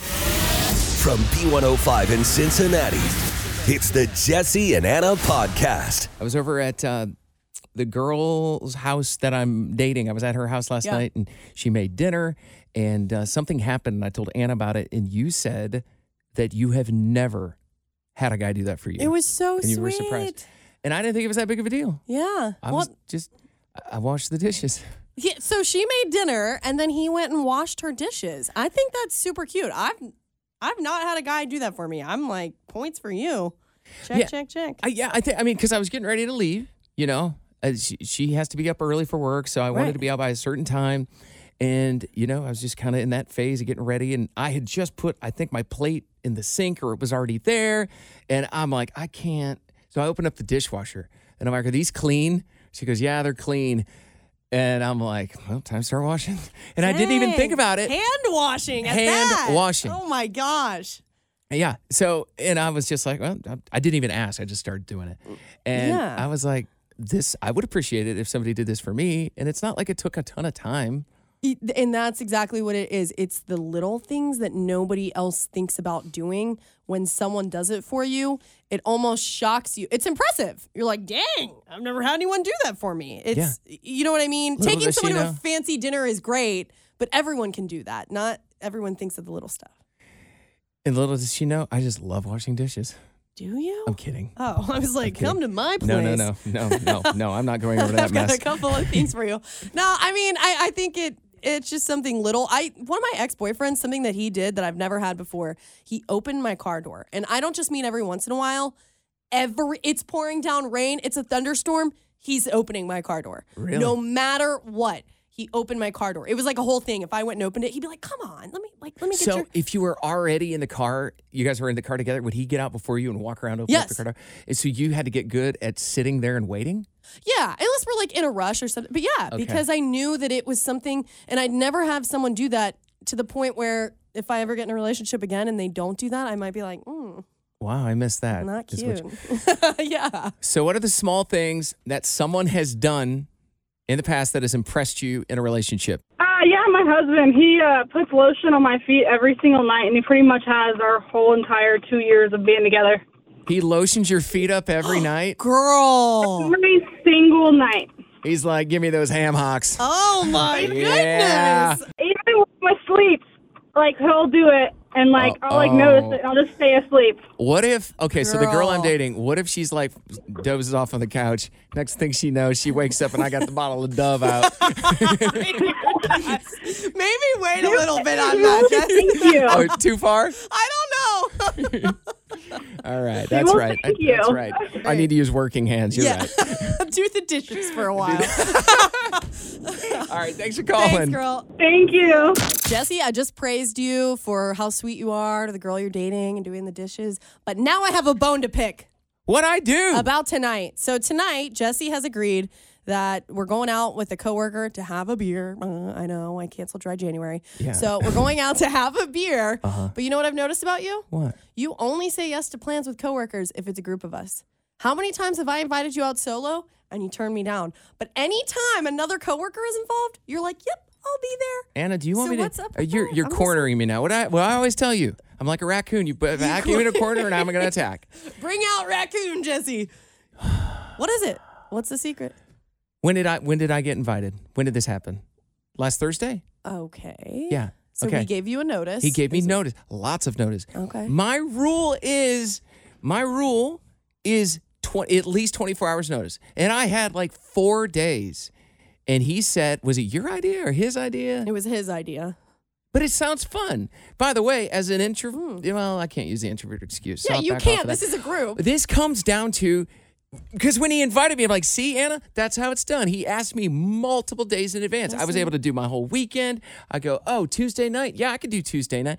From B105 in Cincinnati, it's the Jesse and Anna podcast. I was over at uh, the girl's house that I'm dating. I was at her house last Yeah. night and she made dinner and uh, something happened and I told Anna about it and you said that you have never had a guy do that for you. It was so and sweet. you were surprised. And I didn't think it was that big of a deal. Yeah. I well, was just I washed the dishes. Yeah, so she made dinner and then he went and washed her dishes. I think that's super cute. I've I've not had a guy do that for me. I'm like points for you. Check, Yeah. check, check. I, yeah, I think I mean because I was getting ready to leave. You know, uh, she, she has to be up early for work, so I wanted to be out by a certain time. And you know, I was just kind of in that phase of getting ready, and I had just put I think my plate in the sink, or it was already there, and I'm like, I can't. So I open up the dishwasher, and I'm like, Are these clean? She goes, Yeah, they're clean. And I'm like, well, time to start washing. And I didn't even think about it. Hand washing. At Hand that. washing. Oh my gosh. Yeah. So, and I was just like, well, I- I didn't even ask. I just started doing it. And Yeah. I was like, this, I would appreciate it if somebody did this for me. And it's not like it took a ton of time. And that's exactly what it is. It's the little things that nobody else thinks about doing. When someone does it for you, it almost shocks you. It's impressive. You're like, dang, I've never had anyone do that for me. It's, you know what I mean? Little Taking someone to a fancy dinner is great, but everyone can do that. Not everyone thinks of the little stuff. And little does she know, I just love washing dishes. Do you? I'm kidding. Oh, I was like, come to my place. No, no, no, no, no, no. I'm not going over that I've got mess. a couple of things for you. No, I mean, I, I think it it's just something little. I one of my ex boyfriends, something that he did that I've never had before. He opened my car door, and I don't just mean every once in a while. Every it's pouring down rain, it's a thunderstorm. He's opening my car door. Really? No matter what, he opened my car door. It was like a whole thing. If I went and opened it, he'd be like, "Come on, let me like let me get So your." if you were already in the car, you guys were in the car together, would he get out before you and walk around open up the Yes. car door? And so you had to get good at sitting there and waiting? Yeah, unless we're like in a rush or something. But yeah, Okay. because I knew that it was something, and I'd never have someone do that to the point where if I ever get in a relationship again and they don't do that, I might be like, mm, Wow, I missed that. not cute. yeah. So, what are the small things that someone has done in the past that has impressed you in a relationship? Uh, yeah, my husband. He uh, puts lotion on my feet every single night, and he pretty much has our whole entire two years of being together. He lotions your feet up every night. Girl. Every single night. He's like, "Give me those ham hocks." Oh my Yeah. goodness. Even when I sleep, like he'll do it, and like I'll like notice it, and I'll just stay asleep. What if? Okay, so the girl I'm dating. What if she's like dozes off on the couch? Next thing she knows, she wakes up and I got the bottle of Dove out. Maybe wait a little bit on that, Jesse. Thank you. oh, too far? I don't know. All right, that's right. thank I- That's right. I need to use working hands. You're yeah. right. do the dishes for a while. All right, thanks for calling. Thanks, girl. Thank you. Jesse, I just praised you for how sweet you are to the girl you're dating and doing the dishes. But now I have a bone to pick What I do? about tonight. So tonight, Jesse has agreed that we're going out with a coworker to have a beer. Uh, I know I canceled dry January. Yeah. So we're going out to have a beer. But you know what I've noticed about you? what? You only say yes to plans with coworkers if it's a group of us. How many times have I invited you out solo and you turned me down? But anytime another coworker is involved, you're like, "Yep, I'll be there." Anna, do you want So me to? what's up uh, you're that? you're I'm just- cornering me now. What I well, I always tell you, I'm like a raccoon. You put back you in a corner, and I'm going to attack. Bring out raccoon, Jesse. What is it? What's the secret? When did I when did I get invited? When did this happen? Last Thursday? Okay. Yeah. So Okay. he gave you a notice. He gave me notice, lots of notice. Okay. My rule is, my rule is tw- at least 24 hours notice. And I had like four days. And he said, was it your idea or his idea? It was his idea. But it sounds fun. By the way, as an introvert, well, I can't use the introvert excuse. so Hmm. Yeah, I'll you can't. This is a group. This comes down to because when he invited me, I'm like, see, Anna, that's how it's done. He asked me multiple days in advance. I was able to do my whole weekend. I go, oh, Tuesday night? Yeah, I could do Tuesday night.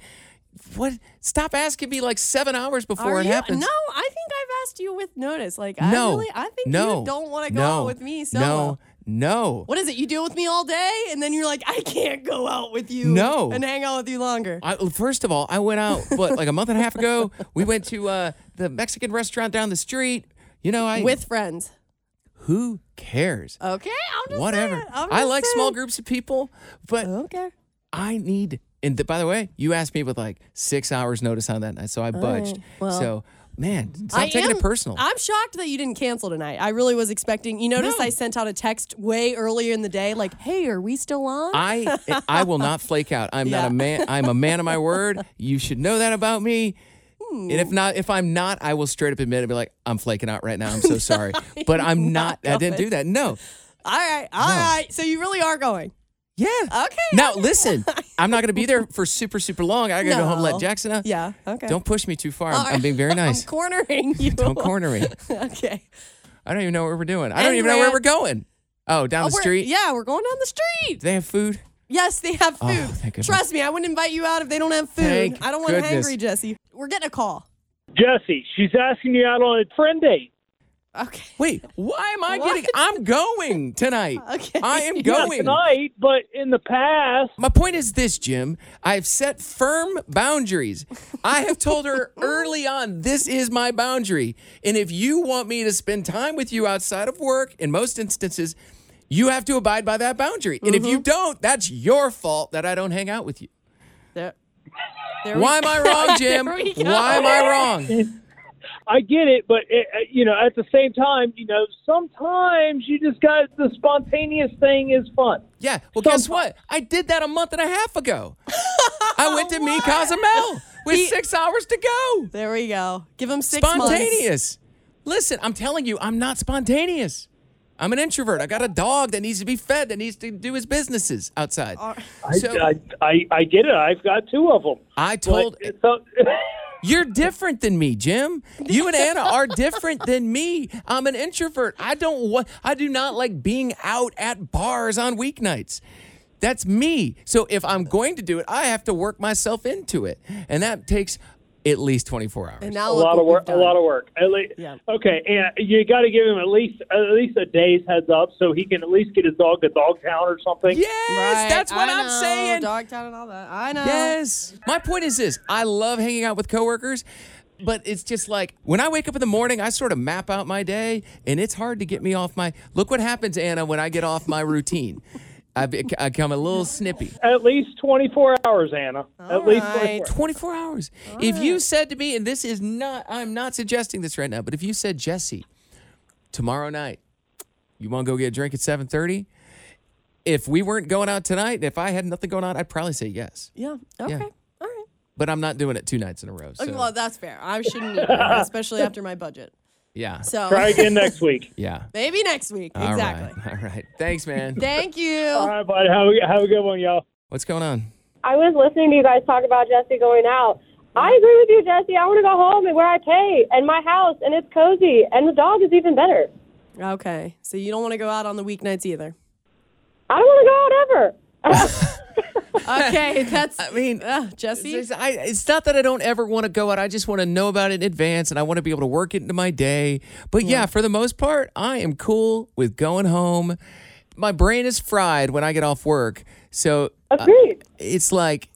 What? Stop asking me like seven hours before Are it you? happens. No, I think I've asked you with notice. Like, I no, really, I think no, you don't want to go no, out with me solo. No, no. What is it? You deal with me all day, and then you're like, I can't go out with you. No. and hang out with you longer. I, first of all, I went out what like a month and a half ago. We went to uh, the Mexican restaurant down the street. You know, I with friends. who cares? Okay, I'm just Whatever. saying, I'm I just like small groups of people, but Okay. I need. And th- by the way, you asked me with like six hours notice on that night, so I budged. right. Well, so, man, stop I taking am- it personal. I'm shocked that you didn't cancel tonight. I really was expecting. You notice No. I sent out a text way earlier in the day, like, "Hey, are we still on?" I I will not flake out. I'm not a man. I'm a man of my word. You should know that about me. And if not, if I'm not, I will straight up admit and be like, I'm flaking out right now. I'm so sorry, but I'm not. I didn't do that. No. all right, all right. So you really are going. Yeah. Okay. Now listen, I'm not going to be there for super super long. I got to go home and let Jackson know. Yeah. Okay. Don't push me too far. I'm, I'm being very nice. I'm cornering you. Don't corner me. okay. I don't even know what we're doing. I don't And even know where we're going. Oh, down Oh, the we're- street. Yeah, we're going down the street. Do they have food? Yes, they have oh, food. Oh. Trust me, I wouldn't invite you out if they don't have food. Thank I don't want goodness. hangry, Jesse. We're getting a call. Jesse, she's asking you out on a friend date. Okay. Wait, why am I What? getting? I'm going tonight. Okay. I am Not going. tonight, but in the past. My point is this, Jim. I've set firm boundaries. I have told her early on, this is my boundary. And if you want me to spend time with you outside of work, in most instances, you have to abide by that boundary. And if you Mm-hmm. don't, that's your fault that I don't hang out with you. There. there we- Why am I wrong, Jim? There we go. Why am I wrong? I get it, but it, uh, you know, at the same time, you know, sometimes you just got the spontaneous thing is fun. Yeah. Well, guess what? I did that a month and a half ago. I went to meet Cozumel with six hours to go. There we go. Give him six months. spontaneous. Listen, I'm telling you, I'm not spontaneous. I'm an introvert. I got a dog that needs to be fed, that needs to do his businesses outside. I, So I, I, I get it. I've got two of them. I told But, so, you're different than me, Jim. You and Anna are different than me. I'm an introvert. I don't want. I do not like being out at bars on weeknights. That's me. So if I'm going to do it, I have to work myself into it, and that takes at least 24 hours. And now a lot of work. A lot of work. At least, Yeah. Okay, and you got to give him at least at least a day's heads up so he can at least get his dog to Dogtown or something. yes, Right, that's what I am know, saying. Dogtown and all that. I know. Yes. My point is this I love hanging out with coworkers, but it's just like when I wake up in the morning, I sort of map out my day, and it's hard to get me off my. Look what happens, Anna, when I get off my routine. I, bec- I become a little snippy. At least 24 hours, Anna. at least right. 24. 24 hours. if you said to me, and this is not, I'm not suggesting this right now, but if you said, Jesse, tomorrow night, you want to go get a drink at 7:30? If we weren't going out tonight, if I had nothing going on, I'd probably say yes. Yeah. Okay. Yeah. All right. But I'm not doing it two nights in a row. So, Okay, Well, that's fair. I shouldn't either, especially after my budget. Yeah. So Try again next week. Yeah. maybe next week. All right. exactly. All right. Thanks, man. Thank you. All right, buddy. Have a, have a good one, y'all. What's going on? I was listening to you guys talk about Jesse going out. I agree with you, Jesse. I want to go home and where I pay and my house and it's cozy and the dog is even better. Okay. So you don't want to go out on the weeknights either. I don't want to go out ever. Okay. That's. I mean, uh, Jesse. It's, I, it's not that I don't ever want to go out. I just want to know about it in advance and I want to be able to work it into my day. But yeah, for the most part, I am cool with going home. My brain is fried when I get off work. So uh, Agreed. it's like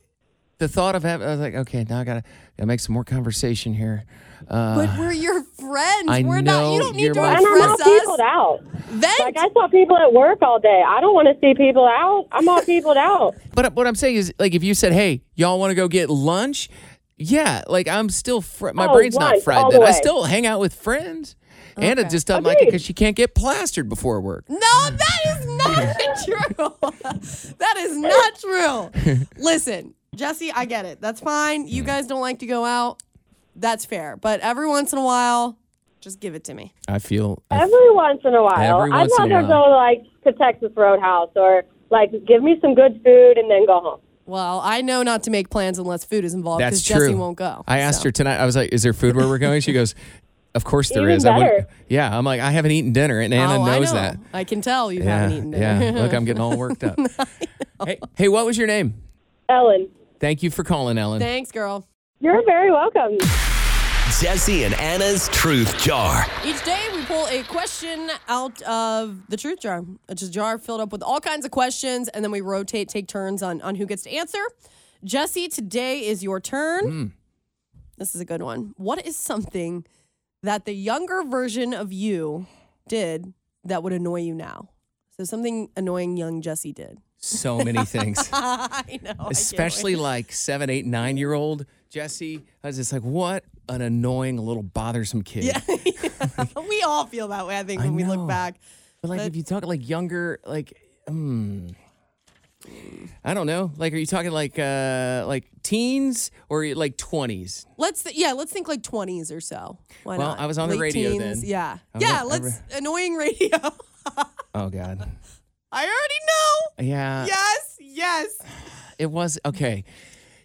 the thought of having, I was like, okay, now I got to gotta make some more conversation here. Uh, But we're your friends. I we're not. You don't need to my and I'm all impress peopled us. out. Vent. Like I saw people at work all day. I don't want to see people out. I'm all peopled out. But what I'm saying is, like, if you said, "Hey, y'all want to go get lunch?" Yeah, like I'm still fr- my Oh, brain's not fried. Then I still hang out with friends. Anna just doesn't like it because she can't get plastered before work. No, that is not true. that is not true. Listen, Jesse, I get it. That's fine. You guys don't like to go out. That's fair. But every once in a while, just give it to me. I feel. I Every once in a while. Every I'd once in a rather while. go like to Texas Roadhouse or like give me some good food and then go home. Well, I know not to make plans unless food is involved That's because true. Jesse won't go. I asked So. her tonight. I was like, "Is there food where we're going?" She goes, "Of course there Even is." I wouldn't- better. yeah, I'm like, I haven't eaten dinner, and Anna oh, knows I know. that. I can tell you yeah, haven't eaten dinner. yeah. Look, I'm getting all worked up. hey, hey, what was your name? Ellen, Thank you for calling, Ellen. Thanks, girl. You're very welcome. Jesse and Anna's Truth Jar. Each day we pull a question out of the truth jar, which is a jar filled up with all kinds of questions, and then we rotate, take turns on, on who gets to answer. Jesse, today is your turn. Hmm. This is a good one. What is something that the younger version of you did that would annoy you now? So something annoying young Jesse did. So many things. I know. Especially wait. like seven, eight, nine year old Jesse. I was just like, what an annoying little bothersome kid. Yeah. we all feel that way, I think, I when we look back. But like, But- if you talk like younger, like, hmm, I don't know. Like, are you talking like uh like teens or like twenties? Let's th- yeah, let's think like twenties or so. Why Well, not? I was on the Late radio teens, then. Yeah, I was yeah. let's annoying radio. Oh God. I already know. Yeah. yes, yes. It was okay.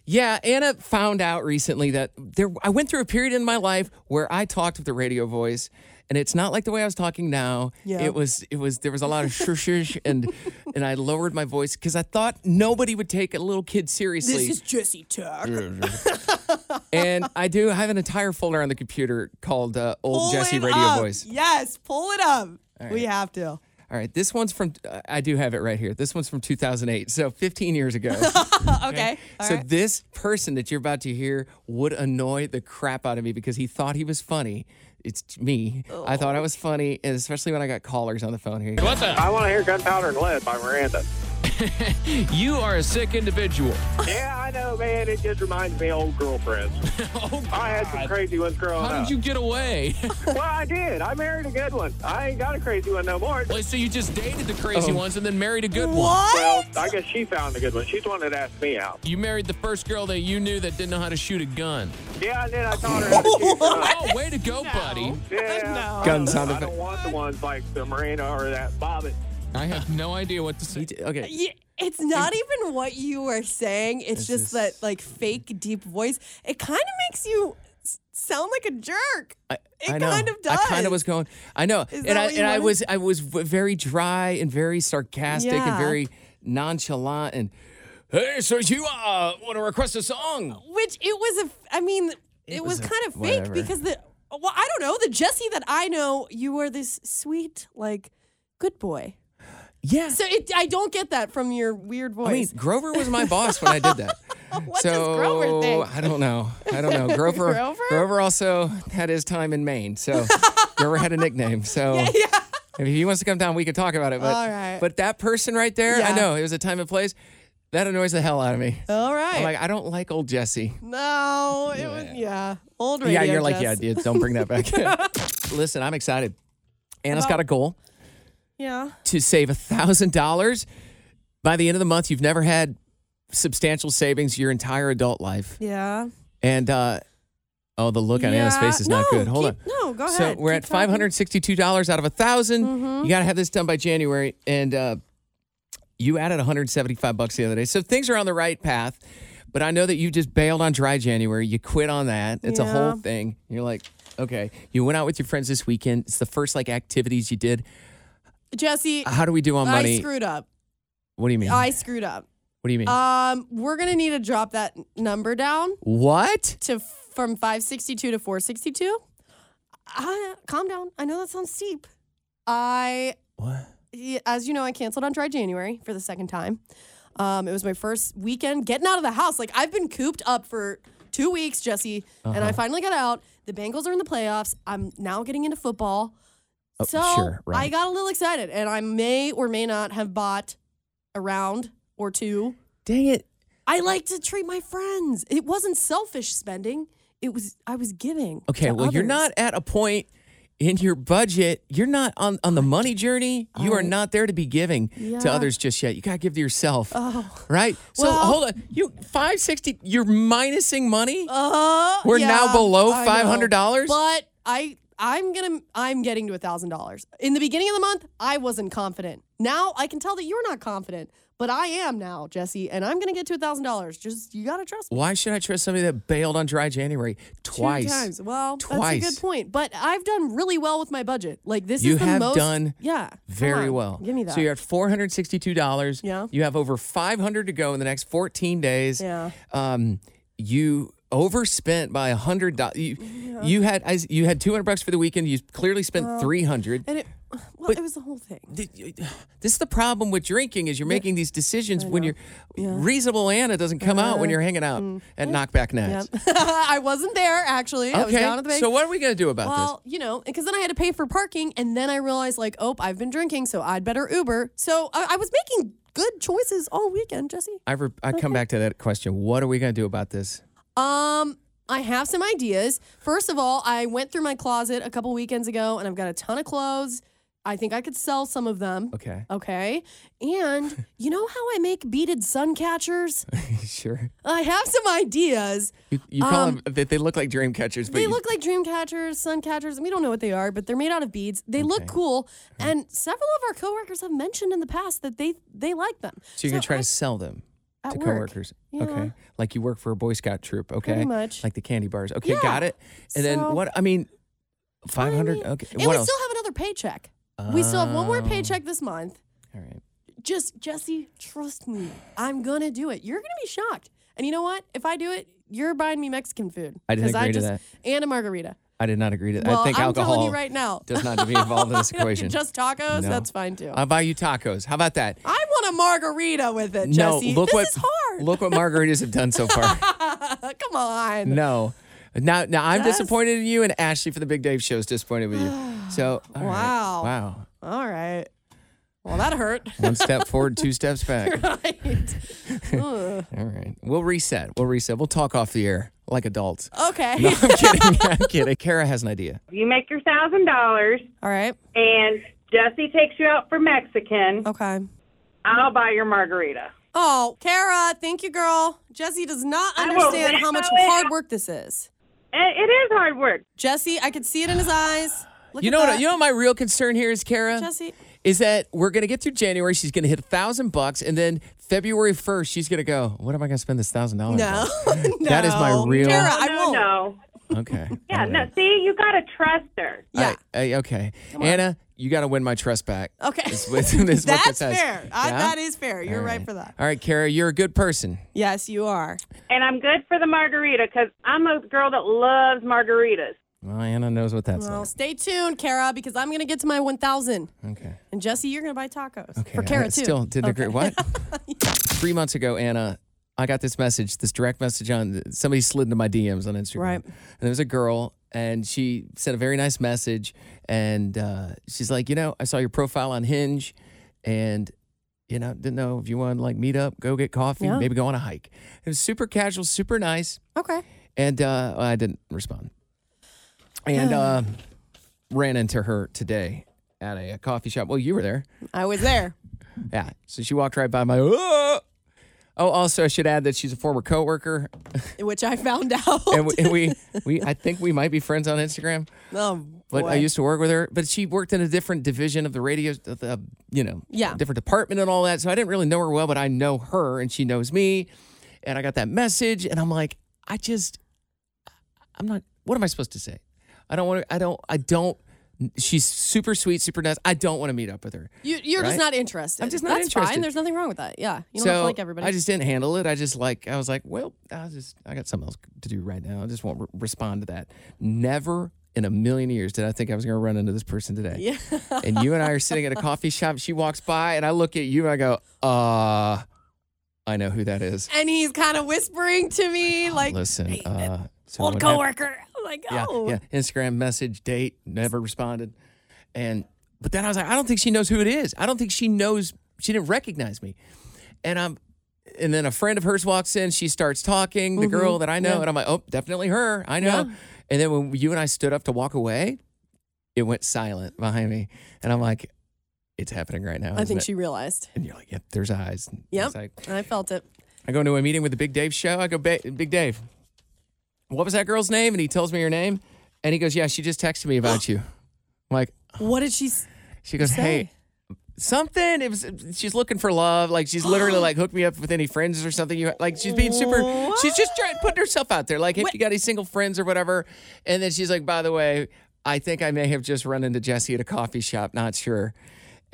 Yeah, Anna found out recently that there I went through a period in my life where I talked with the radio voice and it's not like the way I was talking now. Yeah. It was it was there was a lot of shush shush and and I lowered my voice cuz I thought nobody would take a little kid seriously. This is Jesse Tuck. and I do have an entire folder on the computer called uh, Old Pull Jesse Radio up. Voice. Yes, pull it up. We have to. All right, this one's from uh, I do have it right here. This one's from 2008. So 15 years ago. okay. all so right. this person that you're about to hear would annoy the crap out of me because he thought he was funny. It's me. I thought I was funny, and especially when I got callers on the phone here. I want to hear Gunpowder and Lead by Miranda. You are a sick individual. Yeah, I know, man. It just reminds me of old girlfriends. oh, I had some crazy ones growing How up. did you get away? Well, I did. I married a good one. I ain't got a crazy one no more. Wait, so you just dated the crazy Oh. ones and then married a good one? what? Well, I guess she found a good one. She's the one that asked me out. You married the first girl that you knew that didn't know how to shoot a gun. Yeah, and then I taught her how to shoot. guns. Oh, way to go, buddy. Yeah. No. Gun I sound don't want the ones like the Marina or that Bobbitt. I have no idea what to say. Okay. Yeah, it's not even what you are saying. It's, It's just just- that like fake deep voice. It kind of makes you s- sound like a jerk. I, It I know. kind of does. I kind of was going. I know, Is and that I what you and I was I was v- very dry and very sarcastic Yeah. and very nonchalant and. Hey, so you uh want to request a song? Which it was a. I mean, it, was, was a- kind of fake whatever. because the. Well, I don't know. The Jesse that I know, you were this sweet, like, good boy. Yeah. So it, I don't get that from your weird voice. I mean, Grover was my boss when I did that. what so does Grover think? I don't know. I don't know. Grover. Grover? also had his time in Maine, so Grover had a nickname. So yeah. if he wants to come down, we could talk about it. But All right. but that person right there, I know it was a time and place. That annoys the hell out of me. All right. I'm like, I don't like old Jesse. no, it was yeah, old radio. yeah, you're like, yeah, dude, don't bring that back. Listen, I'm excited. Anna's got a goal yeah. to save a thousand dollars by the end of the month. You've never had substantial savings your entire adult life. Yeah. And uh oh, the look on Anna's Yeah. face is not No, good. Hold keep- on. No, go ahead. So ahead. we're Keep at five hundred sixty-two dollars out of a 1000 Mhm. You got to have this done by January, and uh, you added one hundred seventy-five bucks the other day. So things are on the right path. But I know that you just bailed on dry January. You quit on that. It's a whole thing. You're like, okay. You went out with your friends this weekend. It's the first like activities you did. Jesse, How do we do on money? I money? screwed up. what do you mean? I screwed up. what do you mean? Um, we're gonna need to drop that number down what? to from 562 to 462. I, calm down. I know that sounds steep. I, What? as you know, I canceled on dry January for the second time. Um, it was my first weekend getting out of the house. Like I've been cooped up for two weeks, Jesse, and Uh-huh. I finally got out. The Bengals are in the playoffs. I'm now getting into football. Oh, So sure, right. I got a little excited, and I may or may not have bought a round or two. Dang it. I like to treat my friends. It wasn't selfish spending. It was I was giving. Okay, well, you're not at a point in your budget, you're not on, on the money journey. You are not there to be giving to others just yet. You gotta give to yourself. Oh. Right? So Well- hold on. You five sixty you're minusing money? Uh, We're now below $500? But I I'm gonna I'm getting to a thousand dollars. In the beginning of the month, I wasn't confident. Now I can tell that you're not confident, but I am now, Jesse, and I'm gonna get to a thousand dollars. Just you gotta trust me. Why should I trust somebody that bailed on dry January twice? Two times. Well, Twice. that's a good point. But I've done really well with my budget. Like this You is the have most done yeah Very on, well. Give me that. So you're at four hundred sixty-two dollars. Yeah. You have over five hundred to go in the next fourteen days. Yeah. Um, you overspent by a hundred dollars. You, you had I, you had two hundred bucks for the weekend. You clearly spent three hundred. and it well, it was the whole thing. This is the problem with drinking is you're making these decisions when you're reasonable Anna doesn't come out when uh, you're hanging out mm. at Knockback Nat's. Yep. I wasn't there actually. I was Okay. down at the bank. So what are we gonna do about this? Well, you know, because then I had to pay for parking, and then I realized, like, oh, I've been drinking, so I'd better Uber. So I, I was making good choices all weekend, Jesse. I re- I come back to that question. What are we gonna do about this? Um, I have some ideas. First of all, I went through my closet a couple weekends ago, and I've got a ton of clothes. I think I could sell some of them. Okay. Okay. And you know how I make beaded sun catchers? sure. I have some ideas. You, you call Um, them they, they look like dream catchers, but They you- look like dream catchers, sun catchers. We don't know what they are, but they're made out of beads. They look cool, and several of our coworkers have mentioned in the past that they they like them. So you're gonna try I- to sell them At to work. coworkers. Yeah. Okay. Like you work for a Boy Scout troop. Okay. Pretty much. Like the candy bars. Okay, Yeah. got it. And then what? I mean, five hundred. mean, Okay. and what we else? still have another paycheck. we still have one more Oh. paycheck this month. All right. Just Jesse, trust me. I'm gonna do it. You're gonna be shocked. And you know what? If I do it, you're buying me Mexican food. I didn't agree to just, that. And a margarita. I did not agree to that. Well, I think I'm alcohol telling you right now. does not to be involved in this equation. Just tacos? No. That's fine too. I'll buy you tacos. How about that? I want a margarita with it, no, Jesse. look this what is hard. look what margaritas have done so far. Come on. no. Now, now I'm Yes. disappointed in you, and Ashley for the Big Dave show is disappointed with you. So, all right. Wow. wow, All right. Well, that hurt. one step forward, two steps back. right. All right, we'll reset. We'll reset. We'll talk off the air like adults. Okay. No, I'm kidding. I'm kidding. Kara has an idea. You make your thousand dollars, All right. and Jesse takes you out for Mexican. Okay. I'll buy your margarita. Oh, Kara, thank you, girl. Jesse does not I will understand how much echo it. hard work this is. It, it is hard work. Jesse, I could see it in his eyes. Look You at know that. what? You know what my real concern here is, Kara. Jesse. Is that we're gonna get through January. She's gonna hit a thousand bucks, and then February first, she's gonna go. What am I gonna spend this thousand dollars? On? No. That is my real- Kara, I no, won't. no. Okay. Yeah, All no. See, you gotta trust her. Yeah. All right. Hey, okay. Anna, you got to win my trust back. Okay. Is what- is this That's says. fair. I, that is fair. You're All right. for that. All right, Kara, you're a good person. Yes, you are. And I'm good for the margarita because I'm a girl that loves margaritas. Well, Anna knows what that's Well, stay tuned, Kara, because I'm going to get to my 1,000. Okay. And Jesse, you're going to buy tacos. Okay. For Kara, too. Still didn't agree. Okay. What? Three months ago, Anna, I got this message, this direct message on somebody slid into my DMs on Instagram. Right. And there was a girl, and she sent a very nice message. And uh, she's like, you know, I saw your profile on Hinge, and you know, didn't know if you wanted to like meet up, go get coffee, Yeah. maybe go on a hike. It was super casual, super nice. Okay. And uh, I didn't respond. And uh, ran into her today at a, a coffee shop. Well, you were there. I was there. Yeah. So she walked right by my. "Oh!" Oh, also, I should add that she's a former coworker, which I found out. and we, and we, we, I think we might be friends on Instagram. oh, But boy. I used to work with her, but she worked in a different division of the radio, the, you know, Yeah. different department and all that. So I didn't really know her well, but I know her and she knows me. And I got that message, and I'm like, I just, I'm not. What am I supposed to say? I don't want to. I don't. I don't. She's super sweet, super nice. I don't want to meet up with her. You, you're Right? just not interested. I'm just not That's interested. fine. There's nothing wrong with that. Yeah. You don't so have to like everybody. I just didn't handle it. I just like I was like, well, I just I got something else to do right now. I just won't re- respond to that. Never in a million years did I think I was going to run into this person today. Yeah. and you and I are sitting at a coffee shop. She walks by, and I look at you and I go, uh, I know who that is. and he's kind of whispering to me, like, Listen, uh, so old coworker. Like, Yeah, oh. yeah. Instagram message, date, never responded. And but then I was like, I don't think she knows who it is. I don't think she knows. She didn't recognize me. And I'm, and then a friend of hers walks in. She starts talking, the girl that I know, Mm-hmm. yeah. and I'm like, oh, definitely her. I know. Yeah. And then when you and I stood up to walk away, it went silent behind me, and I'm like, it's happening right now. I think it? she realized. And you're like, yep, there's eyes. Yep. It's like- I felt it. I go into a meeting with the Big Dave show. I go, Big Dave, what was that girl's name? And he tells me her name. And he goes, Yeah, she just texted me about you. I'm like, What did she? s- she goes, say? Hey, something. It was she's looking for love. Like she's literally like hooked me up with any friends or something. You like she's being super she's just trying putting herself out there. Like, if you got any single friends or whatever. And then she's like, by the way, I think I may have just run into Jesse at a coffee shop, not sure.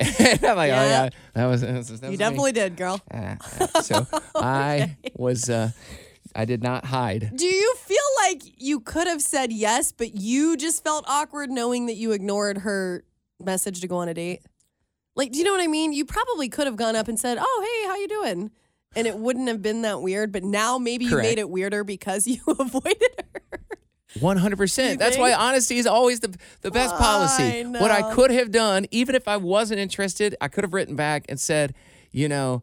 And I'm like, oh Yeah. yeah, that was, that was, that was You me." definitely did, girl. Uh, uh, so I was, uh, I did not hide. Do you feel like you could have said yes, but you just felt awkward knowing that you ignored her message to go on a date? Like, do you know what I mean? You probably could have gone up and said, "Oh, hey, how you doing?" And it wouldn't have been that weird. But now maybe you Correct. made it weirder because you avoided her. One hundred percent. That's why honesty is always the the best policy. What I could have done, even if I wasn't interested, I could have written back and said, you know,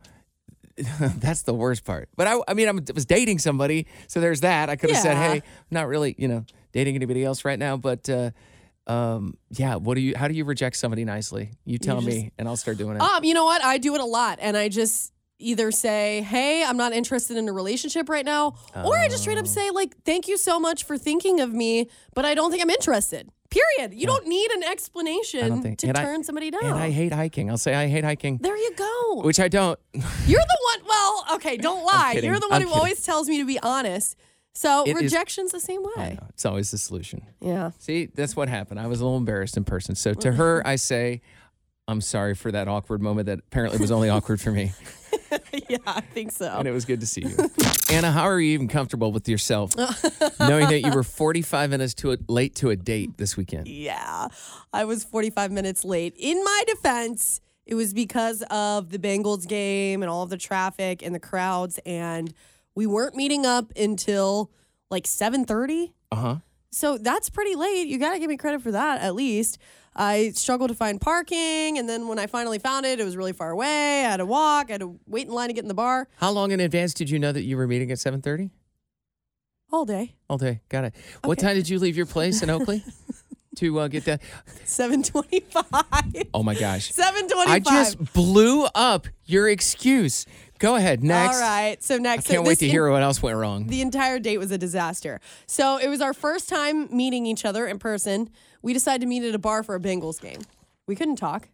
that's the worst part. But I, I mean, I was dating somebody, so there's that. I could have said, hey, I'm not really, you know, dating anybody else right now, but. uh um yeah what do you how do you reject somebody nicely you tell just- me and i'll start doing it Um, you know what? I do it a lot, and I just either say, "Hey, I'm not interested in a relationship right now," or I just straight Oh. up say, "Like, thank you so much for thinking of me, but I don't think I'm interested." Period. You don't need an explanation think to and I- turn somebody down. and i hate hiking i'll say i hate hiking there you go. which i don't You're the one. Well, okay, don't lie. You're the one I'm who kidding. always tells me to be honest. So It is- rejection's the same way. it's always the solution Yeah. See, that's what happened. I was a little embarrassed in person. So to her, I say, I'm sorry for that awkward moment that apparently was only awkward for me. yeah, I think so. And it was good to see you. Anna, how are you even comfortable with yourself knowing that you were 45 minutes to a, late to a date this weekend? Yeah, I was 45 minutes late. In my defense, it was because of the Bengals game and all of the traffic and the crowds, and we weren't meeting up until like 7:30. Uh huh. So that's pretty late. You got to give me credit for that at least. I struggled to find parking, and then when I finally found it, it was really far away. I had to walk. I had to wait in line to get in the bar How long in advance did you know that you were meeting at 7:30? all day. All day. Got it. What time did you leave your place in Oakley to uh, get that? 7:25. Oh my gosh. 7:25. I just blew up your excuse. Go ahead. Next. All right. So next, I can't so wait to in- hear what else went wrong. The entire date was a disaster. So it was our first time meeting each other in person. We decided to meet at a bar for a Bengals game. We couldn't talk.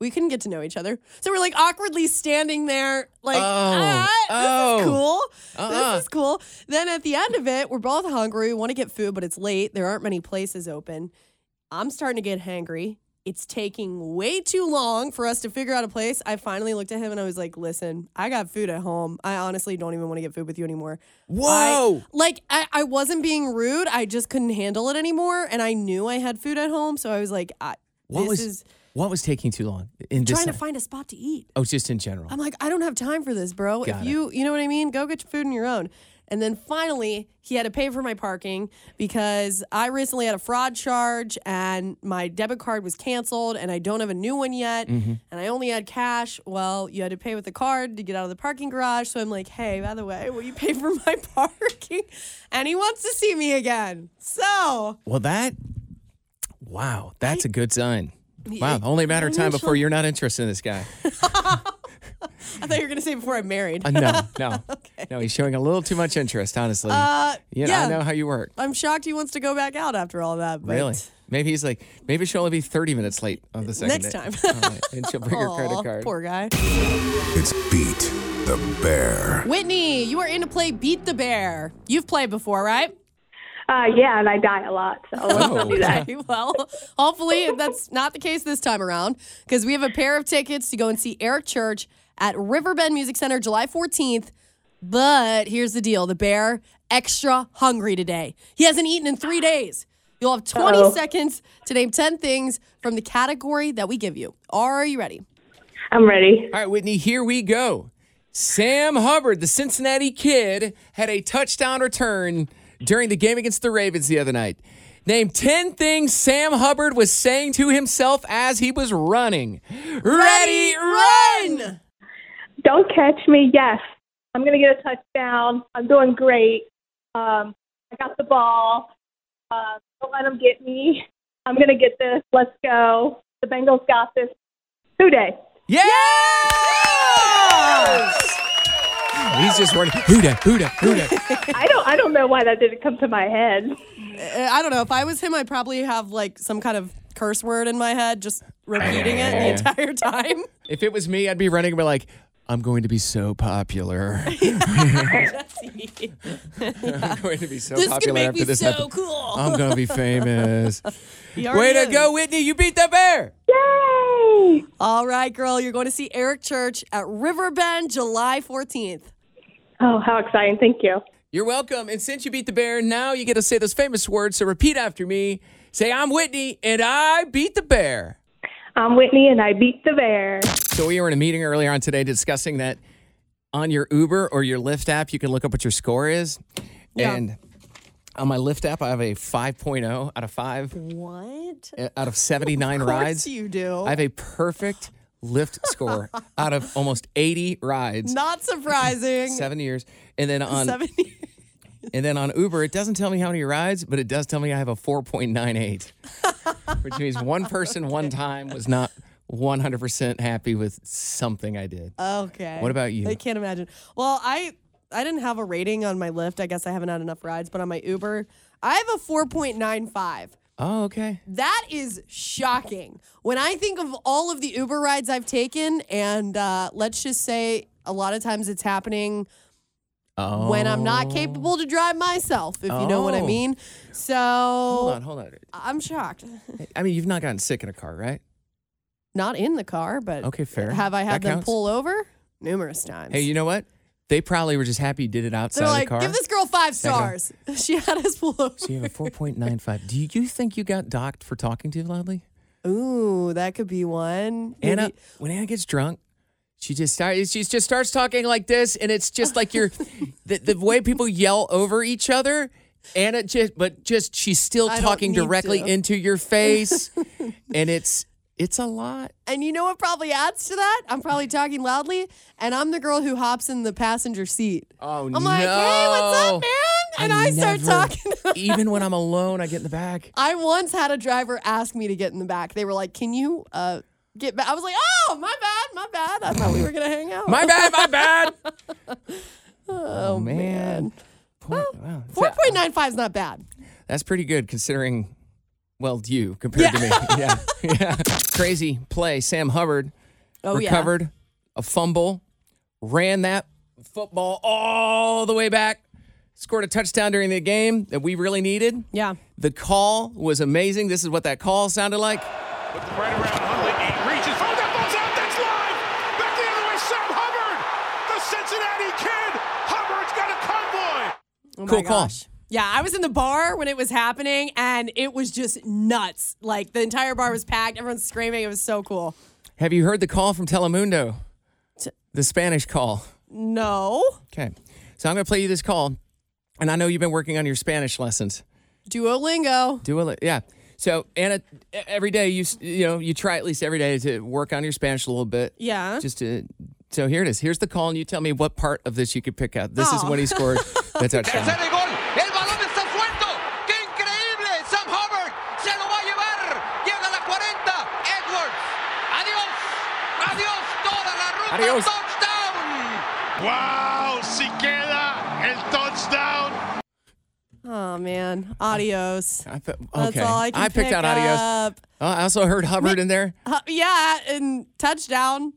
We couldn't get to know each other. So we're like awkwardly standing there, like, Oh, ah, this oh. is cool. Uh-uh. This is cool. Then at the end of it, we're both hungry. We want to get food, but it's late. There aren't many places open. I'm starting to get hangry. It's taking way too long for us to figure out a place. I finally looked at him and I was like, listen, I got food at home. I honestly don't even want to get food with you anymore. Whoa. I- like, I, I wasn't being rude. I just couldn't handle it anymore. And I knew I had food at home. So I was like, I, What this was is what was taking too long? In trying to find a spot to eat. Oh, just in general. I'm like, I don't have time for this, bro. Got if it. you, you know what I mean, go get your food on your own. And then finally, he had to pay for my parking because I recently had a fraud charge and my debit card was canceled and I don't have a new one yet. Mm-hmm. And I only had cash. Well, you had to pay with the card to get out of the parking garage. So I'm like, hey, by the way, will you pay for my parking? And he wants to see me again. So Well, that wow, that's a good sign. Wow, only a matter of time before you're not interested in this guy. I thought you were going to say before I'm married. Uh, no, no, no. He's showing a little too much interest, honestly. Uh, you know, yeah. I know how you work. I'm shocked he wants to go back out after all that. But Really? Maybe he's like, maybe she'll only be 30 minutes late on the second Next day. time. All right, And she'll bring her Aw, credit card. Poor guy. It's Beat the Bear. Whitney, you are in to play Beat the Bear. You've played before, right? Uh, yeah, and I die a lot, so let's not do that. Okay, well, hopefully that's not the case this time around because we have a pair of tickets to go and see Eric Church at Riverbend Music Center July 14th. But here's the deal the bear, extra hungry today. He hasn't eaten in three days. You'll have 20 Uh-oh. seconds to name 10 things from the category that we give you. Are you ready? I'm ready. All right, Whitney, here we go. Sam Hubbard, the Cincinnati kid, had a touchdown return during the game against the Ravens the other night. Name 10 things Sam Hubbard was saying to himself as he was running. Ready, run! Don't catch me. Yes, I'm gonna get a touchdown. I'm doing great. Um, I got the ball. Uh, don't let them get me. I'm going to get this. Let's go. The Bengals got this. Who Dey? Yeah! He's just running. Who dat? Who dat? Who dat? I don't. I don't know why that didn't come to my head. Uh, I don't know. If I was him, I'd probably have like some kind of curse word in my head, just repeating it the entire time. If it was me, I'd be running and be like, I'm going to be so popular. I'm going to be so This popular make after me this so episode. cool. I'm going to be famous. Way already to go, Whitney. You beat the bear. Yay! All right, girl. You're going to see Eric Church at Riverbend July 14th. Oh, how exciting! Thank you. You're welcome. And since you beat the bear, now you get to say those famous words. So repeat after me. Say, I'm Whitney and I beat the bear. I'm Whitney, and I beat the bear. So we were in a meeting earlier on today discussing that on your Uber or your Lyft app, you can look up what your score is. Yeah. And on my Lyft app, I have a 5.0 out of 5 What? out of 79 Of rides. you do. I have a perfect Lyft score out of almost 80 rides. Not surprising. Seven years. And then on Seven years. and then on Uber, it doesn't tell me how many rides, but it does tell me I have a 4.98. which means one person one time was not 100% happy with something I did. Okay. What about you? I can't imagine. Well, I I didn't have a rating on my Lyft. I guess I haven't had enough rides, but on my Uber, I have a 4.95. Oh, okay. That is shocking. When I think of all of the Uber rides I've taken, and uh, let's just say a lot of times it's happening Oh. when I'm not capable to drive myself, if you know what I Oh. mean. So Hold on, hold on. I'm shocked. I mean, you've not gotten sick in a car, right? Not in the car, but Okay, fair. have I That had them counts. pull over? Numerous times. Hey, you know what? They probably were just happy you did it outside They're like, the car. give this girl five Second. stars. She had us pull over. so you have a 4.95. Do you think you got docked for talking too loudly? Ooh, that could be one. Anna, Maybe- when Anna gets drunk, she just starts. She just starts talking like this, and it's just like you're the, the way people yell over each other. Anna just, but just she's still I talking directly to. into your face, and it's it's a lot. And you know what probably adds to that? I'm probably talking loudly, and I'm the girl who hops in the passenger seat. Oh I'm no! like, hey, what's up, man? And I, start never- talking. even when I'm alone, I get in the back. I once had a driver ask me to get in the back. They were like, can you uh, get back? I was like, oh, my bad, my bad. I thought we were going to hang out. My bad, my bad. Oh, oh, man. Point, wow. 4.95 is not bad. That's pretty good considering, well, you compared to me. Yeah. yeah. Crazy play. Sam Hubbard Oh, yeah. recovered a fumble, ran that football all the way back, scored a touchdown during the game that we really needed. Yeah. The call was amazing. This is what that call sounded like. Right around Huntley. He reaches. Oh, that ball's out. That's live. Back the other way. Sam Hubbard. The Cincinnati kid. Hubbard's got a convoy. Oh Cool call. Yeah, I was in the bar when it was happening and it was just nuts. Like the entire bar was packed, everyone's screaming. It was so cool. Have you heard the call from Telemundo? The Spanish call. No. Okay. So I'm going to play you this call. And I know you've been working on your Spanish lessons. Duolingo. It. Yeah. So Anna, every day you you know you try at least every day to work on your Spanish a little bit. Yeah. Just to. So here it is. Here's the call, and you tell me what part of this you could pick out. This is Oh. when he scored the touchdown. Tercer gol. El balón está suelto. ¡Qué increíble! Sam Hubbard se lo va a llevar. Llega a la 40. Edwards. Adiós. Adiós. Toda la ruta. Touchdown. Wow. Si queda el touchdown. Oh man. Adios. I pe- That's all I can I picked pick out adios. up. Oh, I also heard Hubbard in there. Uh, yeah, and touchdown.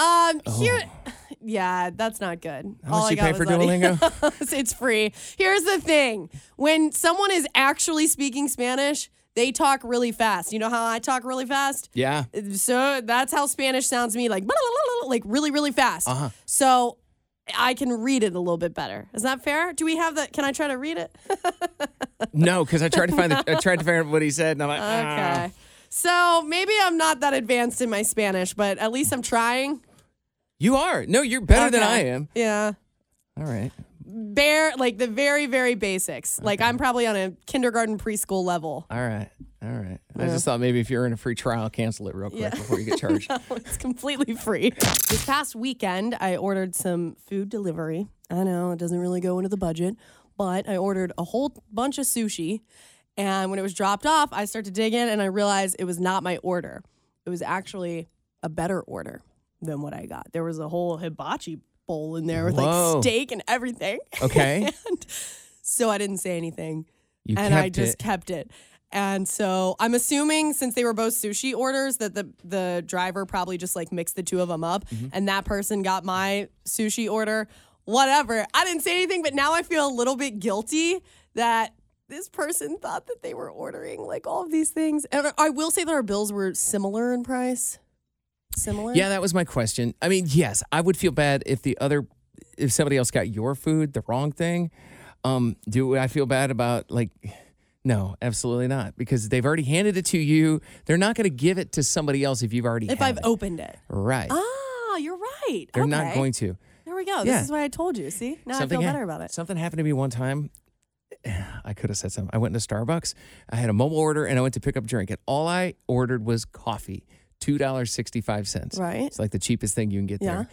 Um, here, Oh. yeah, that's not good. How All much I you got pay for. Duolingo? it's free. Here's the thing: when someone is actually speaking Spanish, they talk really fast. You know how I talk really fast? Yeah. So that's how Spanish sounds to me, like like really, really fast. Uh-huh. So I can read it a little bit better. Is that fair? Do we have that? Can I try to read it? No, because I tried to find the, I tried to figure out what he said, and I'm like, ah. Okay. So maybe I'm not that advanced in my Spanish, but at least I'm trying. You are. No, you're better than Okay. I am. Yeah. All right. Bare, like the very, very basics. Like I'm probably on a kindergarten preschool level. All right. All right. I just thought maybe if you're in a free trial, cancel it real quick before you get charged. No, it's completely free. This past weekend, I ordered some food delivery. I know it doesn't really go into the budget, but I ordered a whole bunch of sushi And when it was dropped off, I started to dig in and I realized it was not my order. It was actually a better order than what I got. There was a whole hibachi bowl in there with Whoa. like steak and everything. Okay. and so I didn't say anything. You and I just it. kept it. And so I'm assuming since they were both sushi orders that the the driver probably just like mixed the two of them up Mm-hmm. and that person got my sushi order. Whatever. I didn't say anything, but now I feel a little bit guilty that this person thought that they were ordering like all of these things. And I will say that our bills were similar in price. Similar? Yeah, that was my question. I mean, yes, I would feel bad if the other, if somebody else got your food, the wrong thing. Um, do I feel bad about like? No, absolutely not, because they've already handed it to you. They're not going to give it to somebody else if you've already. If I've it. opened it. right, Ah, you're right. they're not going to. There we go. Yeah. This is what I told you. See? Now I feel ha- better about it. Something happened to me one time. I could have said something. I went to Starbucks. I had a mobile order and I went to pick up a drink, and all I ordered was coffee, two dollars sixty five cents. Right. It's like the cheapest thing you can get Yeah. there.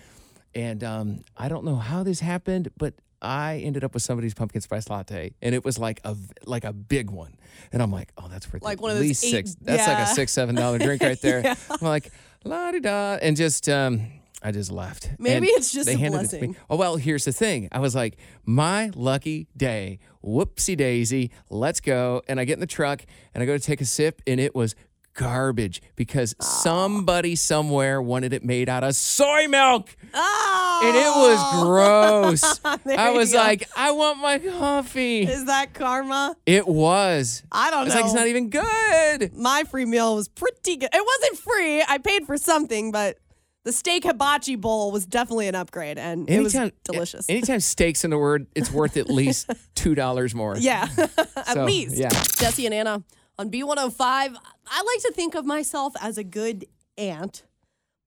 And um, I don't know how this happened, but I ended up with somebody's pumpkin spice latte, and it was like a like a big one. And I'm like, oh, that's worth Like one of those least eight- six. That's like yeah. a six seven dollar drink right there. Yeah. I'm like la di da, and just um, I just left. Maybe And it's just they a handed it to me. blessing. Oh, well, here's the thing. I was like, my lucky day. Whoopsie daisy. Let's go. And I get in the truck and I go to take a sip, and it was garbage because somebody somewhere wanted it made out of soy milk. Oh, And it was gross. I was like, I want my coffee. Is that karma? It was. I don't know. It's know. like, it's not even good. My free meal was pretty good. It wasn't free. I paid for something, but the steak hibachi bowl was definitely an upgrade, and it was delicious. Anytime steaks in the word, it's worth at least $2 more. yeah, at So, least. yeah. Jesse and Anna on B105. I like to think of myself as a good aunt,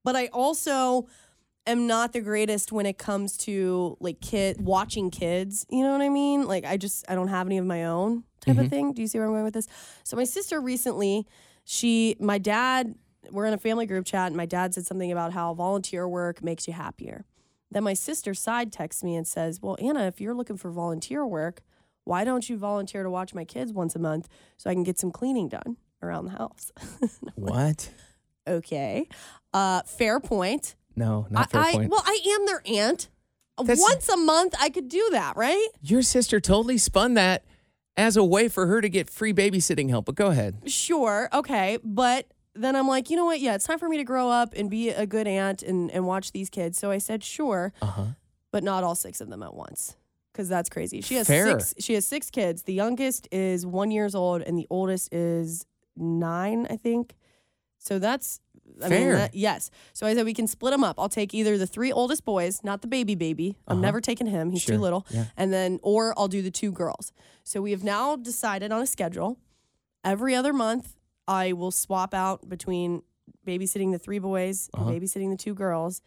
but I also am not the greatest when it comes to like kid watching kids. You know what I mean? Like I just I don't have any of my own type of mm-hmm. thing. Do you see where I'm going with this? So my sister recently, she my dad, we're in a family group chat, and my dad said something about how volunteer work makes you happier. Then my sister side texts me and says, Well, Anna, if you're looking for volunteer work, why don't you volunteer to watch my kids once a month so I can get some cleaning done around the house? What? okay. Uh, fair point. No, not fair I, point. I, well, I am their aunt. That's- Once a month, I could do that, right? Your sister totally spun that as a way for her to get free babysitting help. But go ahead. Sure. Okay. But then I'm like, you know what? Yeah, it's time for me to grow up and be a good aunt and, and watch these kids. So I said, sure, Uh huh. but not all six of them at once. Because that's crazy. She has Fair. six. She has six kids. The youngest is one years old, and the oldest is nine, I think. So that's I mean, Fair. that, yes. So I said we can split them up. I'll take either the three oldest boys, not the baby baby. I'm Uh-huh. never taking him. He's Sure. too little. Yeah. And then, or I'll do the two girls. So we have now decided on a schedule. Every other month, I will swap out between babysitting the three boys Uh-huh. and babysitting the two girls.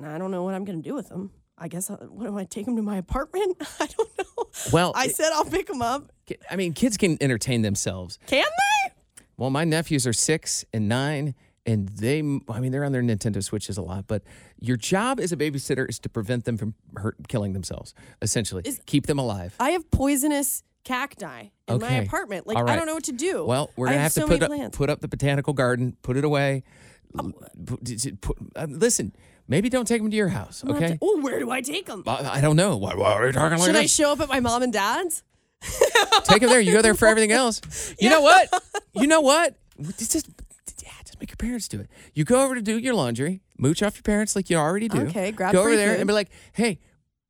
And I don't know what I'm going to do with them. I guess, I, what do I take them to my apartment? I don't know. Well, I it- said I'll pick them up. I mean, kids can entertain themselves. Can they? Well, my nephews are six and nine, and they, I mean, they're on their Nintendo Switches a lot. But your job as a babysitter is to prevent them from hurt, killing themselves. Essentially, keep them alive. I have poisonous cacti in my apartment. Like All I don't know what to do. Well, we're gonna have, so to put up, put up the botanical garden, put it away. D- put- uh, listen, maybe don't take them to your house, have okay? oh, where do I take them? I, I don't know. Why, why are you talking like Should I this? show up at my mom and dad's? Take them there. You go there for everything else. You know what? You know what? Just, just, yeah, just make your parents do it. You go over to do your laundry, mooch off your parents like you already do. Okay, grab Go over there food. and be like, hey,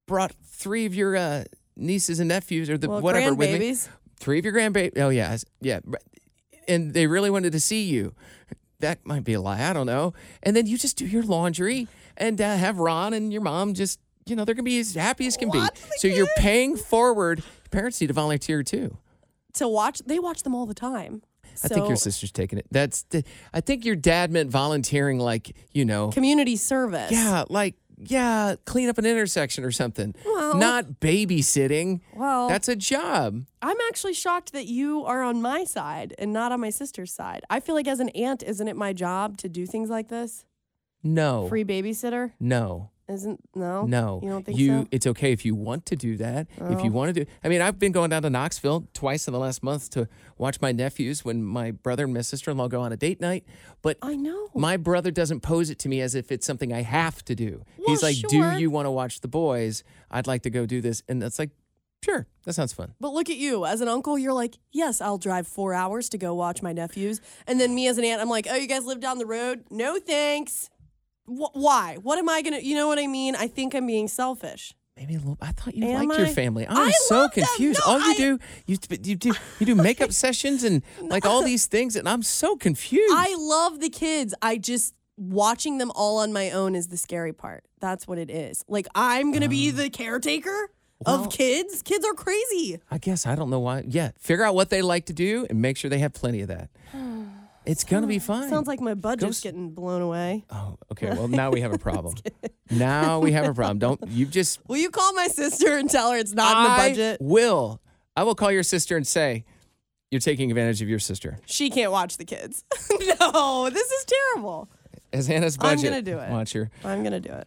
brought three of your uh, nieces and nephews or the Well, whatever with me. Three of your grandbabies. Oh, yeah. Yeah. And they really wanted to see you. That might be a lie. I don't know. And then you just do your laundry and uh, have Ron and your mom just, you know, they're going to be as happy as can be. So you're paying forward. Your parents need to volunteer too. To watch, they watch them all the time. I think your sister's taking it. That's the, I think your dad meant volunteering, like you know, community service. yeah, like yeah, clean up an intersection or something. Well- Not babysitting. Well, That's a job. I'm actually shocked that you are on my side and not on my sister's side. I feel like as an aunt, isn't it my job to do things like this? No, Free babysitter. no, Isn't no? No, you don't think you. so? It's okay if you want to do that. If Oh. you want to do, I mean, I've been going down to Knoxville twice in the last month to watch my nephews when my brother and my sister-in-law go on a date night. But I know my brother doesn't pose it to me as if it's something I have to do. He's like, sure. "Do you want to watch the boys? I'd like to go do this," and that's like, "Sure, that sounds fun." But look at you as an uncle. You're like, yes, I'll drive four hours to go watch my nephews. And then me as an aunt, I'm like, oh, you guys live down the road? No thanks. Wh- why? What am I gonna? You know what I mean? I think I'm being selfish. Maybe a little. I thought you Am liked your I? family. I'm I so love them. confused. No, all you I- do, you you do you do makeup sessions and like all these things, and I'm so confused. I love the kids. I just watching them all on my own is the scary part. That's what it is. Like I'm gonna be um. the caretaker of kids. Kids are crazy. I guess I don't know why. Yeah, figure out what they like to do and make sure they have plenty of that. Hmm. It's gonna be oh, fine. Sounds like my budget's s- getting blown away. Oh, okay. Well, now we have a problem. now we have a problem. Don't you just Will you call my sister and tell her it's not in the budget? Will I will call your sister and say you're taking advantage of your sister. She can't watch the kids. no, this is terrible. As Anna's budget, I'm gonna do it. Watch her. I'm gonna do it.